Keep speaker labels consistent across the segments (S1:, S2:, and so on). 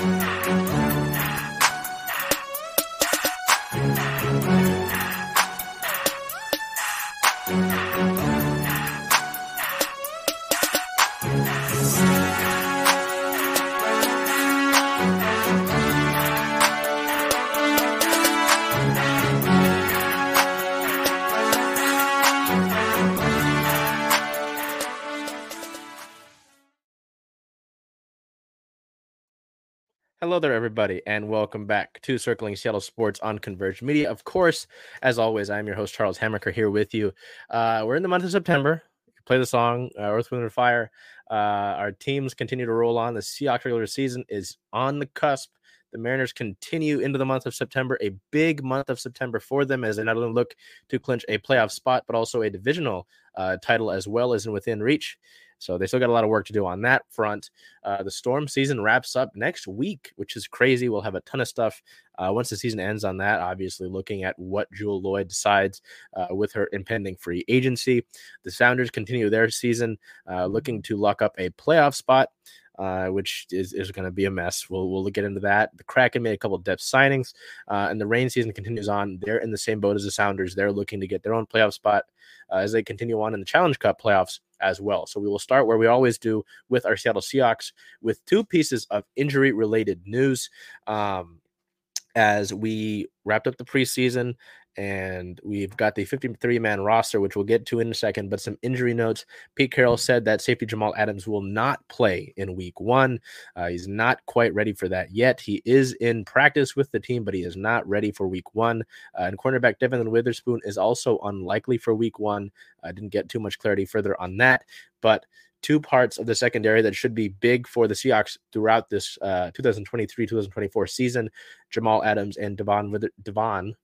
S1: Música Hello there, everybody, and welcome back to Circling Seattle Sports on Converge Media. Of course, as always, I'm your host, Charles Hamaker, here with you. Uh, we're in the month of September. Play the song uh, Earth, Wind, and Fire. Uh, our teams continue to roll on. The Seahawks regular season is on the cusp. The Mariners continue into the month of September, a big month of September for them as they not only look to clinch a playoff spot, but also a divisional uh, title as well as in within reach. So they still got a lot of work to do on that front. Uh, the storm season wraps up next week, which is crazy. We'll have a ton of stuff uh, once the season ends on that. Obviously, looking at what Jewell Loyd decides uh, with her impending free agency. The Sounders continue their season, uh, looking to lock up a playoff spot. Uh, which is, is going to be a mess. We'll we'll get into that. The Kraken made a couple depth signings, uh, and the Reign season continues on. They're in the same boat as the Sounders. They're looking to get their own playoff spot uh, as they continue on in the Challenge Cup playoffs as well. So we will start where we always do with our Seattle Seahawks with two pieces of injury related news. Um, as we wrapped up the preseason and we've got the 53 man roster, which we'll get to in a second. But some injury notes. Pete Carroll said that safety Jamal Adams will not play in week one. Uh, he's not quite ready for that yet. He is in practice with the team, but he is not ready for week one. Uh, and cornerback Devon Witherspoon is also unlikely for week one. I didn't get too much clarity further on that, but two parts of the secondary that should be big for the Seahawks throughout this uh, 2023-2024 season. Jamal Adams and Devon Devon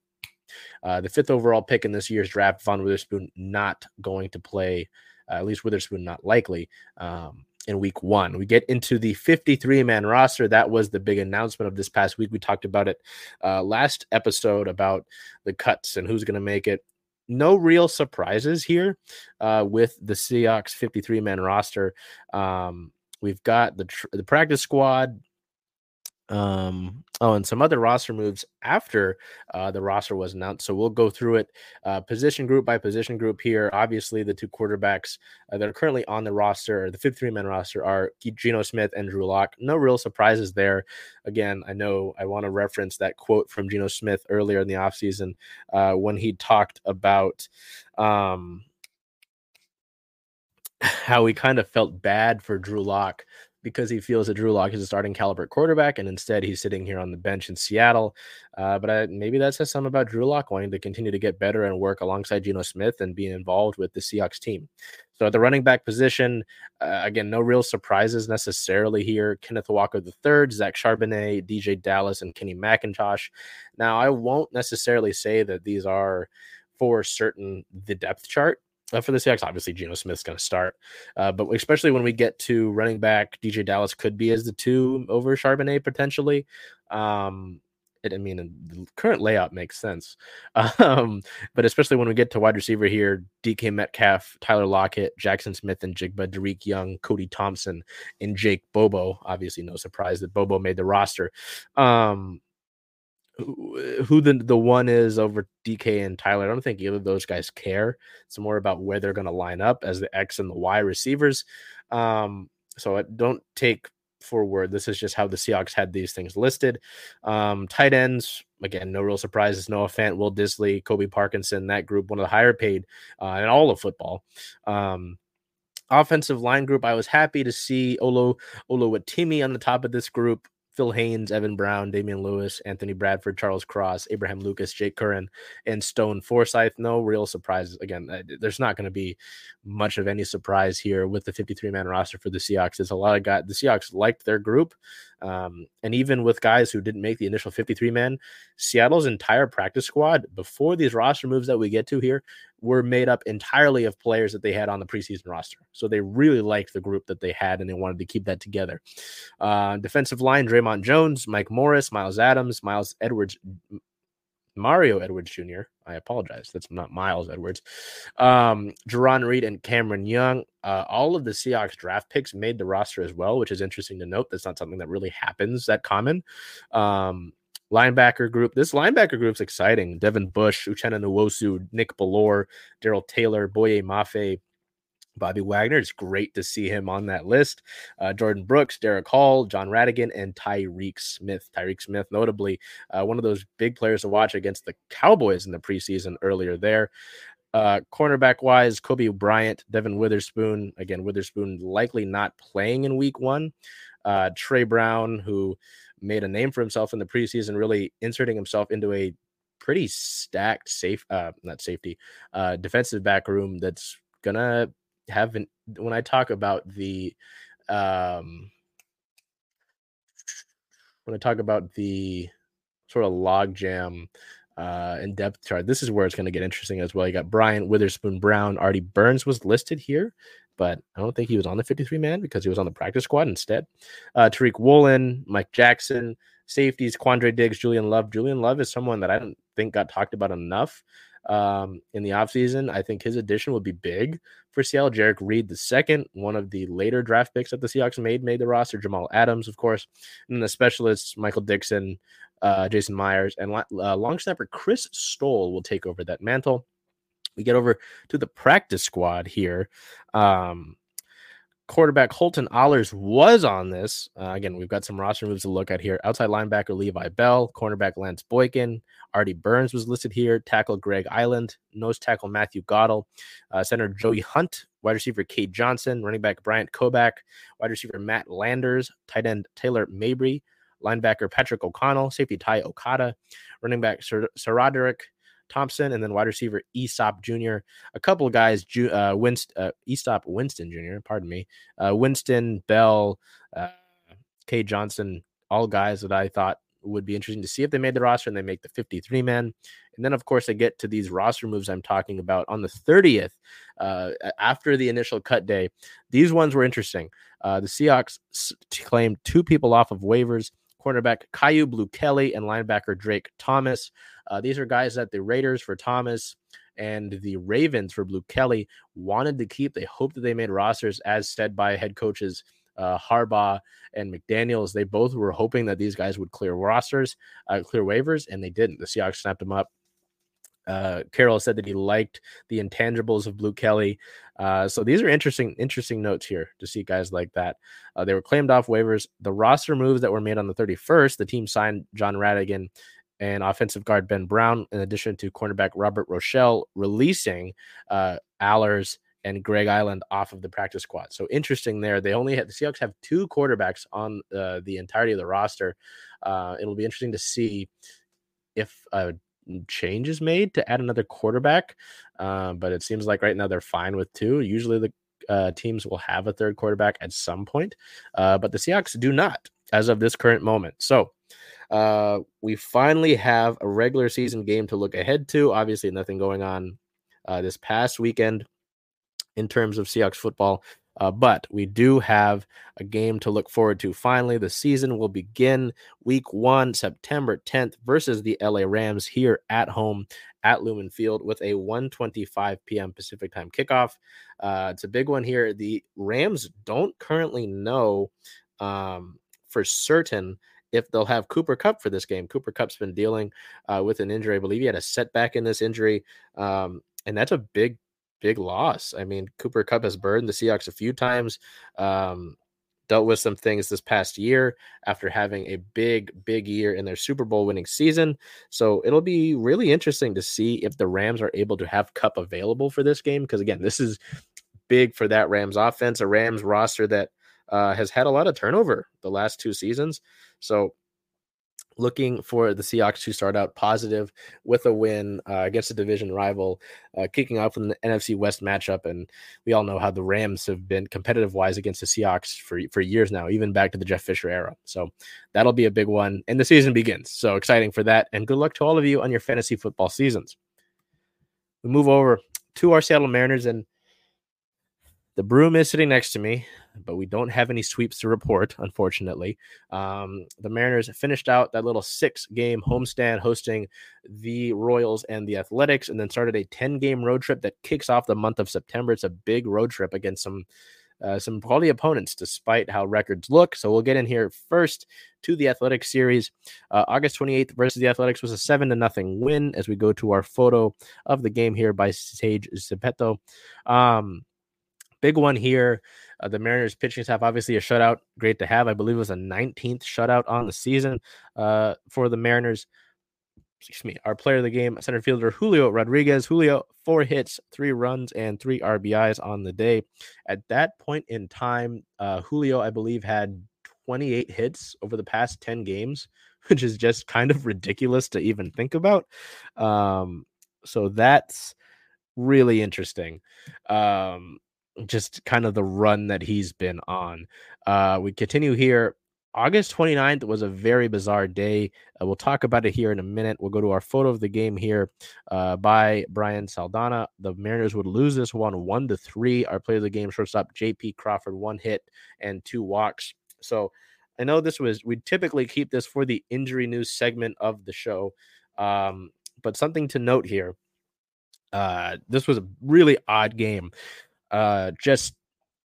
S1: uh, the fifth overall pick in this year's draft, Von Witherspoon not going to play, uh, at least Witherspoon not likely. Um, in week one. We get into the 53 man roster. That was the big announcement of this past week. We talked about it uh, last episode about the cuts and who's going to make it. No real surprises here uh, with the Seahawks 53 man roster. Um, we've got the, tr- the practice squad um oh and some other roster moves after uh the roster was announced so we'll go through it uh position group by position group here. Obviously the two quarterbacks uh, that are currently on the roster the 53 man roster are Geno Smith and Drew Lock. No real surprises there. Again I know I want to reference that quote from Geno Smith earlier in the offseason uh when he talked about um how he kind of felt bad for Drew Lock because he feels that Drew Lock is a starting caliber quarterback, and instead he's sitting here on the bench in Seattle. Uh, but I, maybe that says something about Drew Lock wanting to continue to get better and work alongside Geno Smith and being involved with the Seahawks team. So at the running back position, uh, again, no real surprises necessarily here. Kenneth Walker III, Zach Charbonnet, DeeJay Dallas, and Kenny McIntosh. Now, I won't necessarily say that these are for certain the depth chart uh, for the Seahawks, obviously Geno Smith's going to start, uh, but especially when we get to running back, DeeJay Dallas could be as the two over Charbonnet potentially. Um, it, I mean, the current layout makes sense, um, but especially when we get to wide receiver here, DK Metcalf, Tyler Lockett, Jackson Smith-Njigba, Dareke Young, Cody Thompson, and Jake Bobo. Obviously, no surprise that Bobo made the roster. Um, who the the one is over DK and Tyler. I don't think either of those guys care. It's more about where they're going to line up as the X and the Y receivers. Um, so I don't take for word. This is just how the Seahawks had these things listed. Um, tight ends, again, no real surprises. Noah Fant, Will Dissly, Colby Parkinson, that group, one of the higher paid uh, in all of football. Um, offensive line group, I was happy to see Olo Olu Oluwatimi on the top of this group. Phil Haynes, Evan Brown, Damien Lewis, Anthony Bradford, Charles Cross, Abraham Lucas, Jake Curhan, and Stone Forsythe. No real surprises. Again, there's not going to be much of any surprise here with the 53 man roster for the Seahawks. There's a lot of guys. The Seahawks liked their group. Um, and even with guys who didn't make the initial 53 man, Seattle's entire practice squad before these roster moves that we get to here were made up entirely of players that they had on the preseason roster. So they really liked the group that they had and they wanted to keep that together. Uh, defensive line Dre'Mont Jones, Mike Morris, Myles Adams, Miles Edwards, Mario Edwards Jr. I apologize. That's not Miles Edwards. Um, Jarran Reed and Cameron Young. Uh, all of the Seahawks draft picks made the roster as well, which is interesting to note. That's not something that really happens that common. Um, linebacker group. This linebacker group's exciting. Devin Bush, Uchenna Nwosu, Nick Bellore, Darrell Taylor, Boye Mafe, Bobby Wagner. It's great to see him on that list. Uh, Jordyn Brooks, Derick Hall, Jon Rhattigan, and Tyreke Smith. Tyreke Smith, notably uh, one of those big players to watch against the Cowboys in the preseason earlier there. Uh, cornerback wise, Coby Bryant, Devon Witherspoon. Again, Witherspoon likely not playing in week one. Uh, Tre Brown, who made a name for himself in the preseason, really inserting himself into a pretty stacked safe, uh, not safety, uh, defensive back room that's gonna haven't when I talk about the um when I talk about the sort of logjam uh and depth chart, this is where it's going to get interesting as well. You got Brian Witherspoon Brown, Artie Burns was listed here, but I don't think he was on the 53 man because he was on the practice squad instead. Uh Tariq Woolen, Mike Jackson, safeties, Quandre Diggs, Julian Love. Julian Love is someone that I don't think got talked about enough um, in the offseason. I think his addition would be big for Seattle. Jerrick Reed, the second, one of the later draft picks that the Seahawks made, made the roster. Jamal Adams, of course, and the specialists, Michael Dickson, uh, Jason Myers, and uh, long snapper Chris Stoll will take over that mantle. We get over to the practice squad here. Um, quarterback Holton Ahlers was on this. Uh, again, we've got some roster moves to look at here. Outside linebacker Levi Bell, cornerback Lance Boykin, Artie Burns was listed here, tackle Greg Eiland, nose tackle Matthew Gotel, uh, center Joey Hunt, wide receiver Cade Johnson, running back Bryant Koback, wide receiver Matt Landers, tight end Tyler Mabry, linebacker Patrick O'Connell, safety Ty Okada, running back Sir, Roderick Thompson, and then wide receiver Easop Jr. A couple of guys, uh, Winst, uh, Winston Jr., pardon me, uh, Winston, Bell, uh, K. Johnson, all guys that I thought would be interesting to see if they made the roster and they make the 53 man. And then, of course, they get to these roster moves I'm talking about on the 30th, uh, after the initial cut day. These ones were interesting. Uh, the Seahawks claimed two people off of waivers cornerback Kyu Blue Kelly and linebacker Drake Thomas. Uh, these are guys that the Raiders for Thomas and the Ravens for Blue Kelly wanted to keep. They hoped that they made rosters, as said by head coaches uh, Harbaugh and McDaniels. They both were hoping that these guys would clear rosters, uh, clear waivers, and they didn't. The Seahawks snapped them up. Uh, Carroll said that he liked the intangibles of Blue Kelly. Uh, so these are interesting, interesting notes here to see guys like that. Uh, they were claimed off waivers. The roster moves that were made on the 31st, the team signed Jon Rhattigan and offensive guard Ben Brown, in addition to cornerback Robert Rochelle, releasing uh, Ahlers and Greg Eiland off of the practice squad. So interesting there. They only had the Seahawks have two quarterbacks on uh, the entirety of the roster. Uh, it'll be interesting to see if a change is made to add another quarterback. Uh, but it seems like right now they're fine with two. Usually the uh, teams will have a third quarterback at some point, uh, but the Seahawks do not as of this current moment. So uh, we finally have a regular season game to look ahead to. Obviously, nothing going on uh, this past weekend in terms of Seahawks football. Uh, but we do have a game to look forward to. Finally, the season will begin week one, September 10th, versus the LA Rams here at home at Lumen Field with a 1:25 p.m. Pacific time kickoff. Uh, it's a big one here. The Rams don't currently know um, for certain if they'll have Cooper Kupp for this game. Cooper Kupp's been dealing uh, with an injury. I believe he had a setback in this injury, um, and that's a big, big loss. I mean, Cooper Kupp has burdened the Seahawks a few times. Um, dealt with some things this past year after having a big, big year in their Super Bowl winning season. So it'll be really interesting to see if the Rams are able to have Kupp available for this game. Because again, this is big for that Rams offense, a Rams roster that uh, has had a lot of turnover the last two seasons. So looking for the Seahawks to start out positive with a win uh, against a division rival, uh, kicking off the NFC West matchup. And we all know how the Rams have been competitive wise against the Seahawks for, for years now, even back to the Jeff Fisher era. So that'll be a big one. And the season begins. So exciting for that. And good luck to all of you on your fantasy football seasons. We move over to our Seattle Mariners and the broom is sitting next to me. But we don't have any sweeps to report, unfortunately. Um, the Mariners finished out that little six game homestand hosting the Royals and the Athletics, and then started a 10 game road trip that kicks off the month of September. It's a big road trip against some. Uh, some quality opponents, despite how records look. So we'll get in here first to the Athletics series. Uh, August 28th versus the Athletics was a seven to nothing win. As we go to our photo of the game here by Sage Zepeto. Um, big one here. Uh, the Mariners pitching staff, obviously a shutout, great to have. I believe it was a 19th shutout on the season uh, for the Mariners. Excuse me. Our player of the game, center fielder Julio Rodriguez. Julio, four hits, three runs, and three RBIs on the day. At that point in time, uh, Julio, I believe, had 28 hits over the past 10 games, which is just kind of ridiculous to even think about. Um, so that's really interesting. Um, just kind of the run that he's been on. Uh, we continue here. August 29th was a very bizarre day. Uh, we'll talk about it here in a minute. We'll go to our photo of the game here uh, by Brian Saldana. The Mariners would lose this one one to three. Our player of the game, shortstop JP Crawford, one hit and two walks. So I know this was we typically keep this for the injury news segment of the show, um, but something to note here. Uh, this was a really odd game uh, just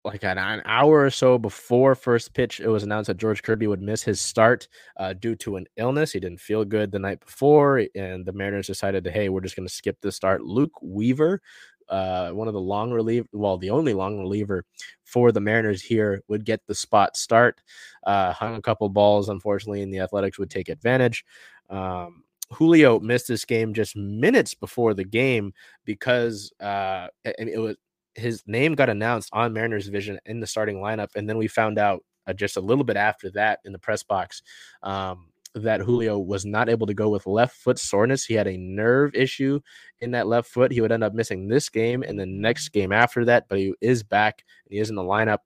S1: like an, an, hour or so before first pitch, it was announced that George Kirby would miss his start uh, due to an illness. He didn't feel good the night before, and the Mariners decided to, hey, we're just going to skip the start. Luke Weaver, uh, one of the long reliever, well, the only long reliever for the Mariners here, would get the spot start. Uh, hung a couple balls, unfortunately, and the Athletics would take advantage. Um, Julio missed this game just minutes before the game because uh, it was his name got announced on Mariners Vision in the starting lineup, and then we found out uh, just a little bit after that in the press box um, that Julio was not able to go with left foot soreness. He had a nerve issue in that left foot. He would end up missing this game and the next game after that, but he is back and he is in the lineup.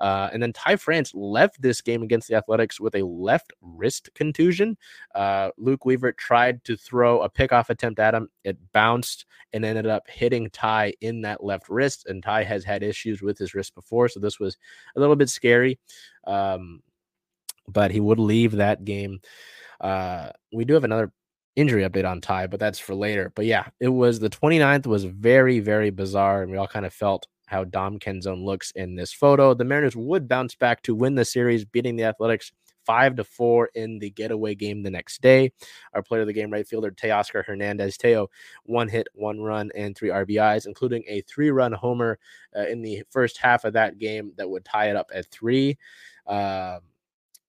S1: Uh, and then Ty France left this game against the Athletics with a left wrist contusion. Uh, Luke Weaver tried to throw a pickoff attempt at him. It bounced and ended up hitting Ty in that left wrist. And Ty has had issues with his wrist before, so this was a little bit scary. Um, but he would leave that game. Uh, we do have another injury update on Ty, but that's for later. But yeah, it was the 29th was very, very bizarre, and we all kind of felt how Dom Canzone looks in this photo. The Mariners would bounce back to win the series, beating the Athletics five to four in the getaway game the next day. Our player of the game, right fielder Teoscar Hernandez Teo, one hit, one run, and three RBIs, including a three-run homer uh, in the first half of that game that would tie it up at three. Um,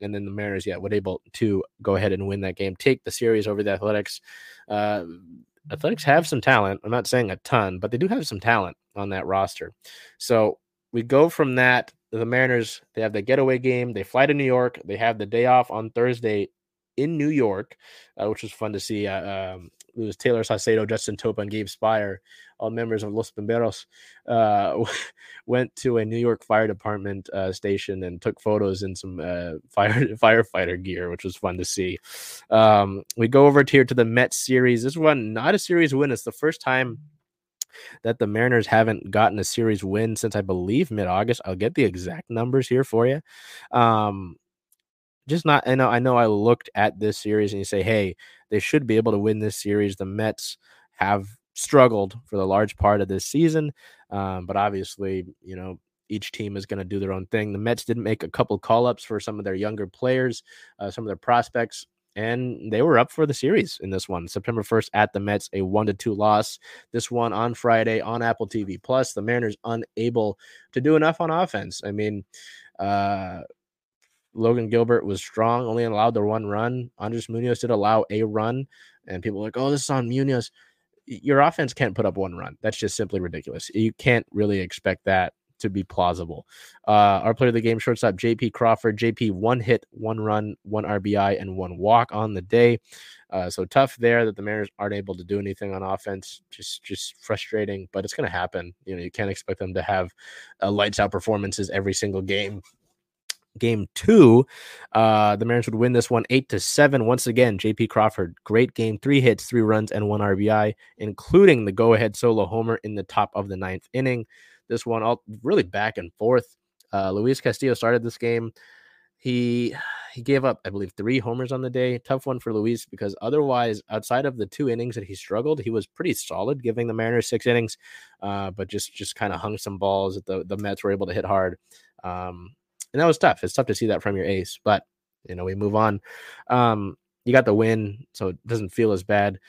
S1: and then the Mariners, yeah, were able to go ahead and win that game, take the series over the Athletics. Uh, Athletics have some talent. I'm not saying a ton, but they do have some talent on that roster. So we go from that. The Mariners, they have the getaway game. They fly to New York. They have the day off on Thursday in New York, uh, which was fun to see. Uh, um, it was Tayler Saucedo, Justin Topa, and Gabe Speier, all members of Los Bomberos, uh, went to a New York Fire Department uh, station and took photos in some uh, fire firefighter gear, which was fun to see. Um, we go over here to the Mets series. This one, not a series win. It's the first time that the Mariners haven't gotten a series win since I believe mid August. I'll get the exact numbers here for you. Um, just not I know I know I looked at this series and you say, hey, they should be able to win this series. The Mets have struggled for the large part of this season, um, but obviously, you know, each team is going to do their own thing. The Mets didn't make a couple call ups for some of their younger players, uh, some of their prospects, and they were up for the series in this one. September 1st at the Mets, a one to two loss. This one on Friday on Apple TV Plus. The Mariners unable to do enough on offense. I mean, uh, Logan Gilbert was strong, only allowed the one run. Andres Munoz did allow a run, and people like, oh, this is on Munoz. Your offense can't put up one run. That's just simply ridiculous. You can't really expect that to be plausible. Uh, our player of the game, shortstop JP Crawford. JP one hit, one run, one RBI, and one walk on the day. Uh, so tough there that the Mariners aren't able to do anything on offense. Just just frustrating, but it's going to happen. You know, you can't expect them to have uh, lights out performances every single game game two. Uh, the Mariners would win this one eight to seven. Once again, JP Crawford, great game, three hits, three runs, and one RBI, including the go ahead solo homer in the top of the ninth inning. This one all really back and forth. Uh, Luis Castillo started this game. He he gave up, I believe, three homers on the day. Tough one for Luis because otherwise, outside of the two innings that he struggled, he was pretty solid, giving the Mariners six innings, uh, but just just kind of hung some balls that the the Mets were able to hit hard, um, and that was tough. It's tough to see that from your ace, but you know we move on. Um, you got the win, so it doesn't feel as bad.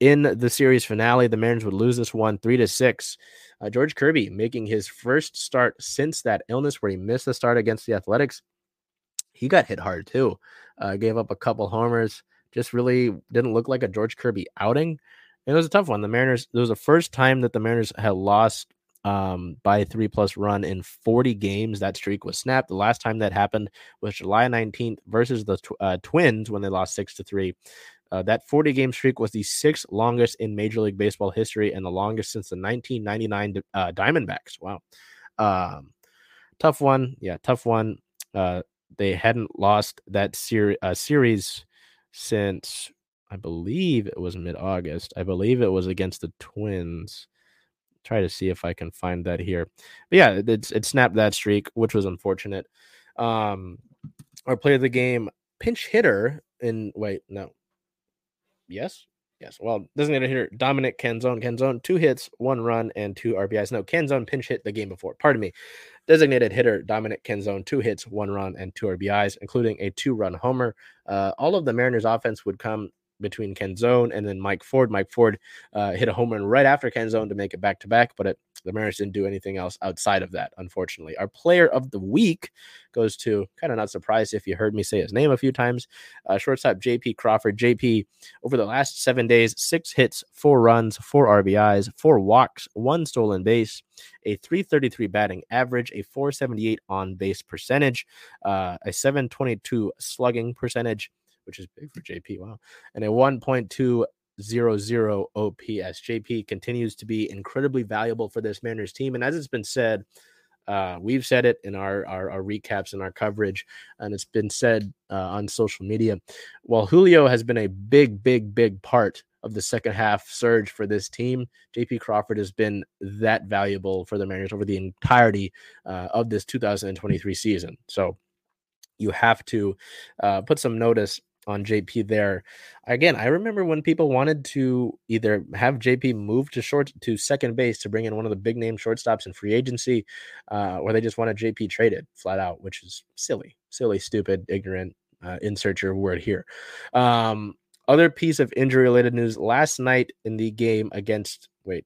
S1: In the series finale, the Mariners would lose this one three to six. Uh, George Kirby making his first start since that illness where he missed the start against the Athletics he got hit hard too. Uh, gave up a couple homers. Just really didn't look like a George Kirby outing. And it was a tough one. The Mariners. It was the first time that the Mariners had lost um, by three plus run in 40 games. That streak was snapped. The last time that happened was July 19th versus the tw- uh, Twins when they lost six to three. Uh, that 40 game streak was the sixth longest in Major League Baseball history and the longest since the 1999 uh, Diamondbacks. Wow. Um, tough one. Yeah, tough one. Uh, they hadn't lost that ser- uh, series since I believe it was mid August. I believe it was against the Twins. Try to see if I can find that here. But yeah, it's it snapped that streak, which was unfortunate. Um, our player of the game, pinch hitter in wait, no. Yes, Yes. Well, designated hitter Dominic Canzone. Canzone, two hits, one run, and two RBIs. No, Canzone pinch hit the game before. Pardon me. Designated hitter Dominic Canzone, two hits, one run, and two RBIs, including a two run homer. Uh, all of the Mariners' offense would come between Canzone and then Mike Ford. Mike Ford uh, hit a home run right after Canzone to make it back to back, but it, the Mariners didn't do anything else outside of that, unfortunately. Our player of the week goes to kind of not surprised if you heard me say his name a few times. Uh, shortstop JP Crawford. JP, over the last seven days, six hits, four runs, four RBIs, four walks, one stolen base, a 333 batting average, a 478 on base percentage, uh, a 722 slugging percentage which is big for JP. Wow. And a 1.200 OPS. JP continues to be incredibly valuable for this Mariners team. And as it's been said, uh, we've said it in our, our, our recaps and our coverage, and it's been said uh, on social media. While Julio has been a big, big, big part of the second half surge for this team, JP Crawford has been that valuable for the Mariners over the entirety uh, of this 2023 season. So you have to uh, put some notice on JP there. Again, I remember when people wanted to either have JP move to short to second base to bring in one of the big name shortstops in free agency, uh, or they just wanted JP traded flat out, which is silly, silly, stupid, ignorant. Uh, insert your word here. Um, other piece of injury related news last night in the game against wait,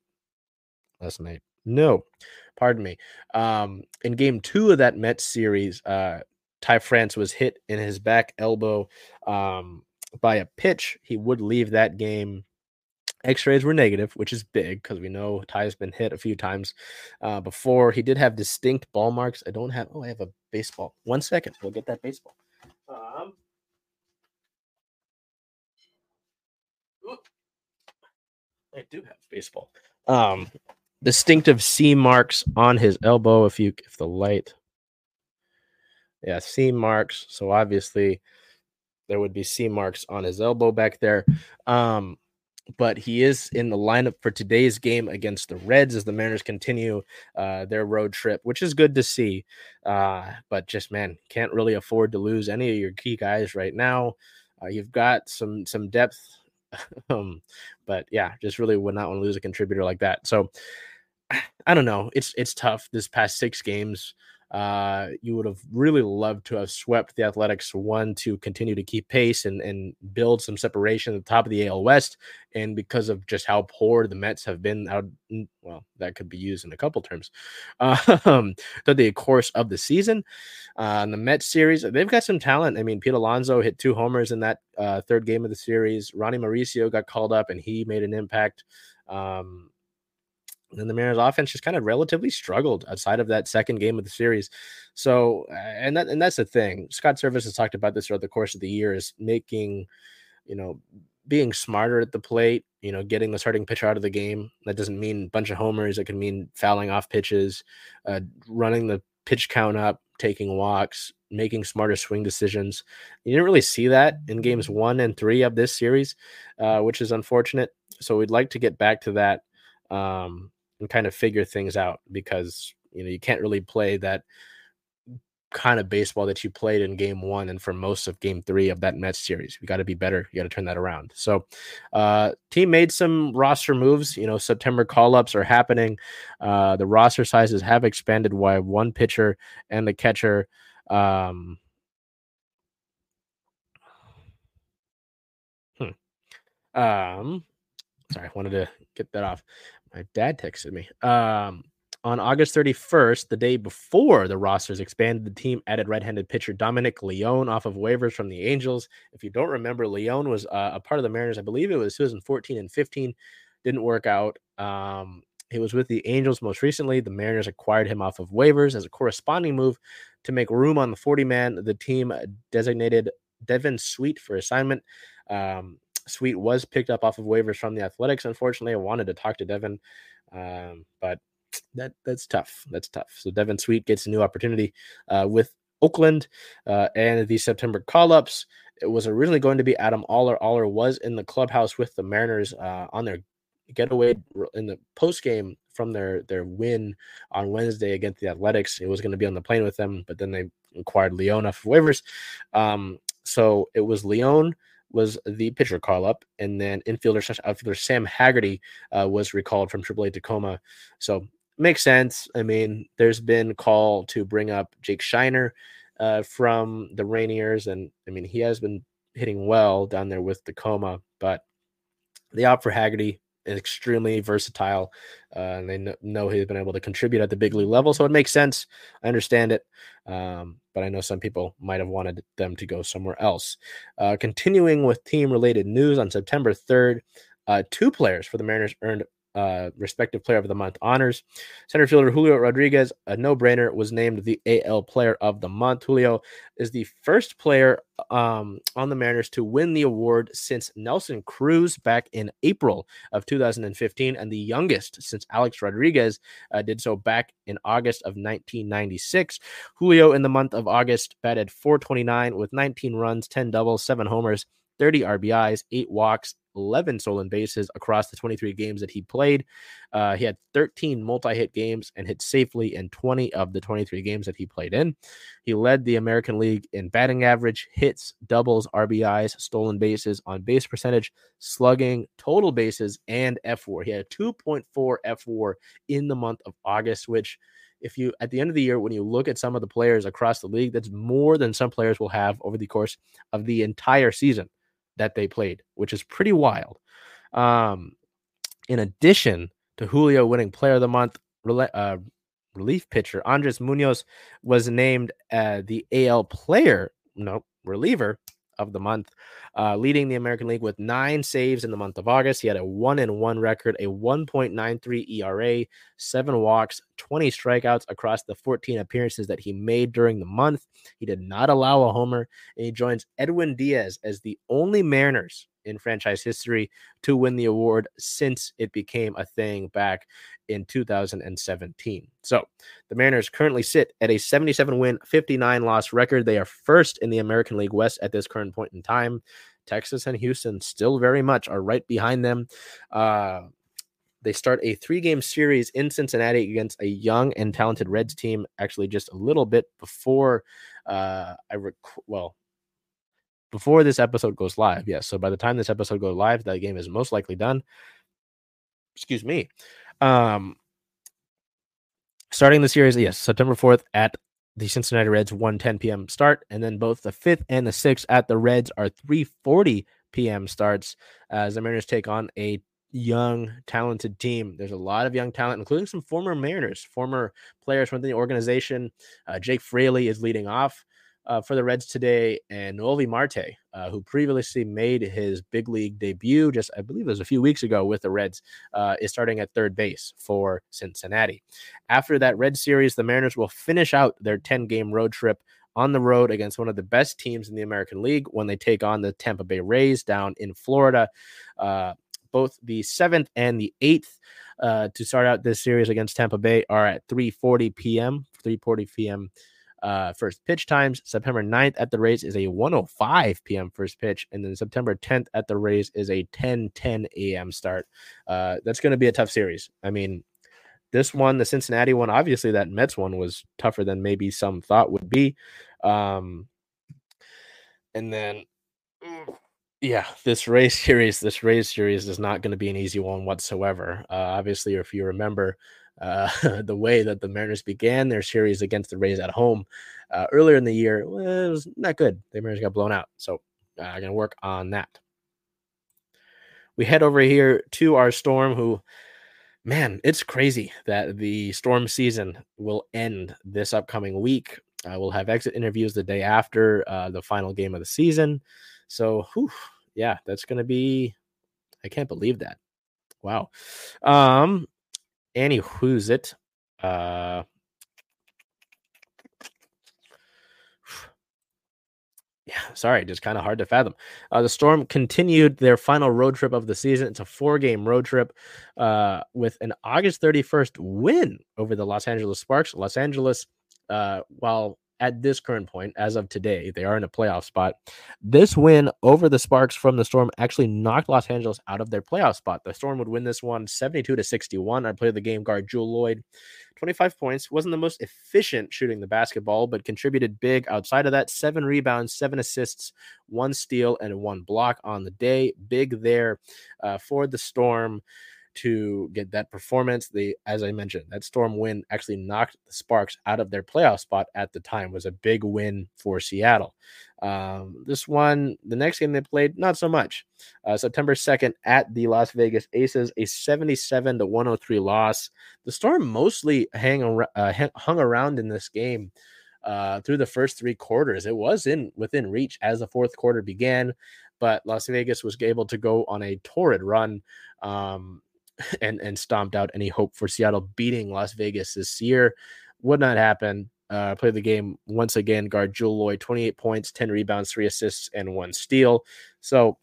S1: last night. No, pardon me. Um, in game two of that Mets series, uh, Ty France was hit in his back elbow um, by a pitch. He would leave that game. X-rays were negative, which is big because we know Ty's been hit a few times uh, before. He did have distinct ball marks. I don't have. Oh, I have a baseball. One second, we'll get that baseball. Um, I do have baseball. Um, distinctive C marks on his elbow. If you if the light yeah, C marks. So obviously there would be C marks on his elbow back there. Um, but he is in the lineup for today's game against the Reds as the Mariners continue uh, their road trip, which is good to see. Uh, but just man, can't really afford to lose any of your key guys right now. Uh, you've got some some depth, um, but yeah, just really would not want to lose a contributor like that. So I don't know. It's it's tough. This past six games, uh, you would have really loved to have swept the Athletics one to continue to keep pace and, and build some separation at the top of the AL West. And because of just how poor the Mets have been out, well, that could be used in a couple terms, um, through the course of the season. Uh, the Mets series, they've got some talent. I mean, Pete Alonso hit two homers in that uh, third game of the series. Ronnie Mauricio got called up and he made an impact. Um, and the Mariners offense just kind of relatively struggled outside of that second game of the series. So, and that and that's the thing. Scott Servais has talked about this throughout the course of the year is making, you know, being smarter at the plate, you know, getting the starting pitcher out of the game. That doesn't mean a bunch of homers. It can mean fouling off pitches, uh, running the pitch count up, taking walks, making smarter swing decisions. You didn't really see that in games one and three of this series, uh, which is unfortunate. So we'd like to get back to that. Um, and kind of figure things out because you know you can't really play that kind of baseball that you played in game one and for most of game three of that Mets series. You got to be better. You got to turn that around. So, uh, team made some roster moves. You know, September call ups are happening. Uh, the roster sizes have expanded while one pitcher and the catcher. Um, hmm. Um, sorry, I wanted to get that off. My dad texted me. Um, on August 31st, the day before the rosters expanded, the team added right-handed pitcher Dominic Leone off of waivers from the Angels. If you don't remember, Leone was uh, a part of the Mariners. I believe it was 2014 and 15. Didn't work out. Um, he was with the Angels most recently. The Mariners acquired him off of waivers as a corresponding move to make room on the 40 man. The team designated Devin Sweet for assignment. Um, Sweet was picked up off of waivers from the Athletics. Unfortunately, I wanted to talk to Devin, um, but that that's tough. That's tough. So Devin Sweet gets a new opportunity uh, with Oakland uh, and the September call ups. It was originally going to be Adam Aller. Oller was in the clubhouse with the Mariners uh, on their getaway in the post game from their their win on Wednesday against the Athletics. It was going to be on the plane with them, but then they acquired Leone off of waivers. Um, so it was Leone was the pitcher call up, and then infielder slash outfielder Sam Haggerty uh, was recalled from AAA Tacoma. So makes sense. I mean, there's been call to bring up Jake Scheiner uh, from the Rainiers, and I mean he has been hitting well down there with Tacoma, but the opt for Haggerty extremely versatile, uh, and they know he's been able to contribute at the big league level, so it makes sense. I understand it, um, but I know some people might have wanted them to go somewhere else. Uh, continuing with team related news on September 3rd. Uh, two players for the Mariners earned uh, respective player of the month honors. Center fielder Julio Rodriguez, a no brainer, was named the AL player of the month. Julio is the first player um, on the Mariners to win the award since Nelson Cruz back in April of 2015, and the youngest since Alex Rodriguez uh, did so back in August of 1996. Julio, in the month of August, batted 429 with 19 runs, 10 doubles, 7 homers. 30 RBIs, eight walks, 11 stolen bases across the 23 games that he played. Uh, he had 13 multi hit games and hit safely in 20 of the 23 games that he played in. He led the American League in batting average, hits, doubles, RBIs, stolen bases, on base percentage, slugging, total bases, and fWAR. He had a 2.4 fWAR in the month of August, which if you at the end of the year when you look at some of the players across the league that's more than some players will have over the course of the entire season that they played, which is pretty wild. Um, in addition to Julio winning Player of the Month, uh, relief pitcher Andres Munoz was named uh, the AL Player, no reliever of the month, uh, leading the American League with nine saves in the month of August. He had a one and one record, a 1.93 ERA, seven walks, 20 strikeouts across the 14 appearances that he made during the month. He did not allow a homer, and he joins Edwin Diaz as the only Mariners in franchise history to win the award since it became a thing back in 2017. So the Mariners currently sit at a 77 win, 59 loss record. They are first in the American League West at this current point in time. Texas and Houston still very much are right behind them. Uh, they start a three game series in Cincinnati against a young and talented Reds team, actually, just a little bit before uh, I rec- well, before this episode goes live. Yes. So by the time this episode goes live, that game is most likely done. Excuse me. Um, starting the series, yes, September 4th at the Cincinnati Reds 1:10 p.m. start, and then both the fifth and the sixth at the Reds are 3:40 p.m. starts as the Mariners take on a young, talented team. There's a lot of young talent, including some former Mariners, former players within the organization. Uh, Jake Fraley is leading off uh, for the Reds today, and Noelvi Marte, uh, who previously made his big league debut just, I believe it was a few weeks ago with the Reds, uh, is starting at third base for Cincinnati. After that Red series, the Mariners will finish out their 10 game road trip on the road against one of the best teams in the American League when they take on the Tampa Bay Rays down in Florida. Uh, both the seventh and the eighth uh, to start out this series against Tampa Bay are at 3:40 p.m. 3:40 p.m uh, first pitch times. September 9th at the Rays is a 105 p.m. first pitch, and then September 10th at the Rays is a 10 10 a.m. start. Uh, that's going to be a tough series. I mean, this one, the Cincinnati one, obviously that Mets one was tougher than maybe some thought would be. Um, and then, yeah, this Rays series, this Rays series is not going to be an easy one whatsoever. Uh, obviously, if you remember uh, the way that the Mariners began their series against the Rays at home uh, earlier in the year, well, it was not good. The Mariners got blown out. So I'm uh, going to work on that. We head over here to our Storm, who man, it's crazy that the storm season will end this upcoming week. Uh, we'll have exit interviews the day after uh, the final game of the season. So, whew, yeah, that's going to be. I can't believe that. Wow. Um. Annie, who's it? Uh. yeah, sorry, just kind of hard to fathom. Uh, the Storm continued their final road trip of the season. It's a four game road trip uh, with an August 31st win over the Los Angeles Sparks. Los Angeles, uh, while at this current point, as of today, they are in a playoff spot. This win over the Sparks from the Storm actually knocked Los Angeles out of their playoff spot. The Storm would win this one 72 to 61. I played the game guard Jewell Loyd, 25 points. Wasn't the most efficient shooting the basketball, but contributed big outside of that. Seven rebounds, seven assists, one steal, and one block on the day. Big there uh, for the Storm to get that performance. They, as I mentioned, that Storm win actually knocked the Sparks out of their playoff spot at the time. Was a big win for Seattle. Um, this one, the next game they played, not so much. Uh, September 2nd at the Las Vegas Aces, a 77 to 103 loss. The Storm mostly hang, uh, hung around in this game. Uh, through the first three quarters, it was in within reach as the fourth quarter began, but Las Vegas was able to go on a torrid run. Um, and and stomped out any hope for Seattle beating Las Vegas this year. Would not happen. Uh, played the game once again. Guard Jewell Loyd, 28 points, 10 rebounds, three assists, and one steal. So,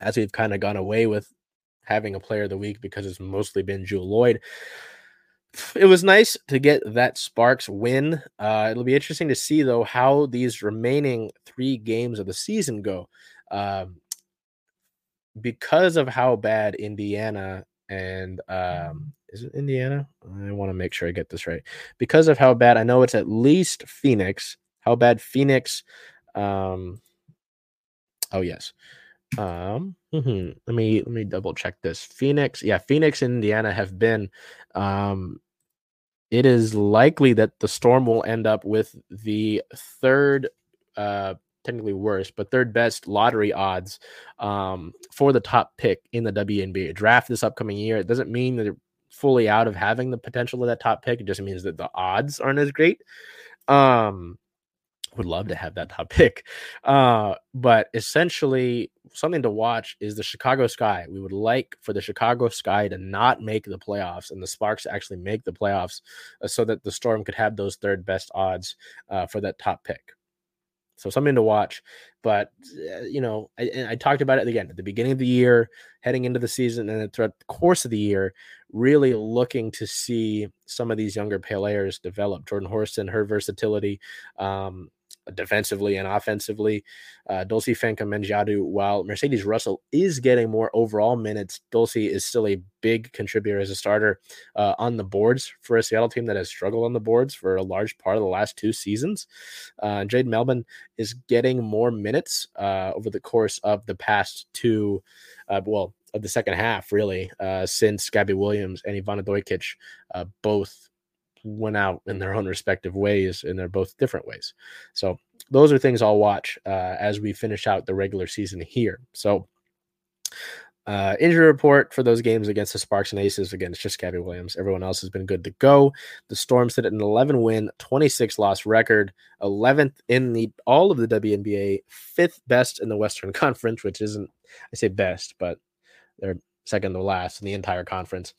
S1: as we've kind of gone away with having a player of the week because it's mostly been Jewell Loyd, it was nice to get that Sparks win. Uh, it'll be interesting to see, though, how these remaining three games of the season go. Um, because of how bad Indiana and um, is it Indiana? I want to make sure I get this right because of how bad I know it's at least Phoenix. How bad Phoenix? Um, oh yes. Um, mm-hmm. let me let me double check this. Phoenix, yeah, Phoenix and Indiana have been. Um, it is likely that the Storm will end up with the third uh technically worse, but third best lottery odds um, for the top pick in the WNBA draft this upcoming year. It doesn't mean that they're fully out of having the potential of that top pick. It just means that the odds aren't as great. Um, would love to have that top pick. Uh, but essentially, something to watch is the Chicago Sky. We would like for the Chicago Sky to not make the playoffs and the Sparks actually make the playoffs uh, so that the Storm could have those third best odds uh, for that top pick. So something to watch. But uh, you know, I, I, talked about it again at the beginning of the year, heading into the season, and throughout the course of the year, really looking to see some of these younger players develop. Jordan Horston, her versatility, um, defensively and offensively. Uh, Dulcy Fankam-Mendjiadeu, while Mercedes Russell is getting more overall minutes, Dulcy is still a big contributor as a starter uh, on the boards for a Seattle team that has struggled on the boards for a large part of the last two seasons. Uh, Jade Melbourne is getting more minutes uh, over the course of the past two, uh, well, of the second half, really, uh, since Gabby Williams and Ivana Dojkic uh, both went out in their own respective ways, and they're both different ways. So those are things I'll watch uh, as we finish out the regular season here. So uh, injury report for those games against the Sparks and Aces. Again, it's just Gabby Williams. Everyone else has been good to go. The Storm sit at an 11 win, 26 loss record, 11th in the all of the WNBA, fifth best in the Western Conference, which isn't I say best, but they're second to last in the entire conference.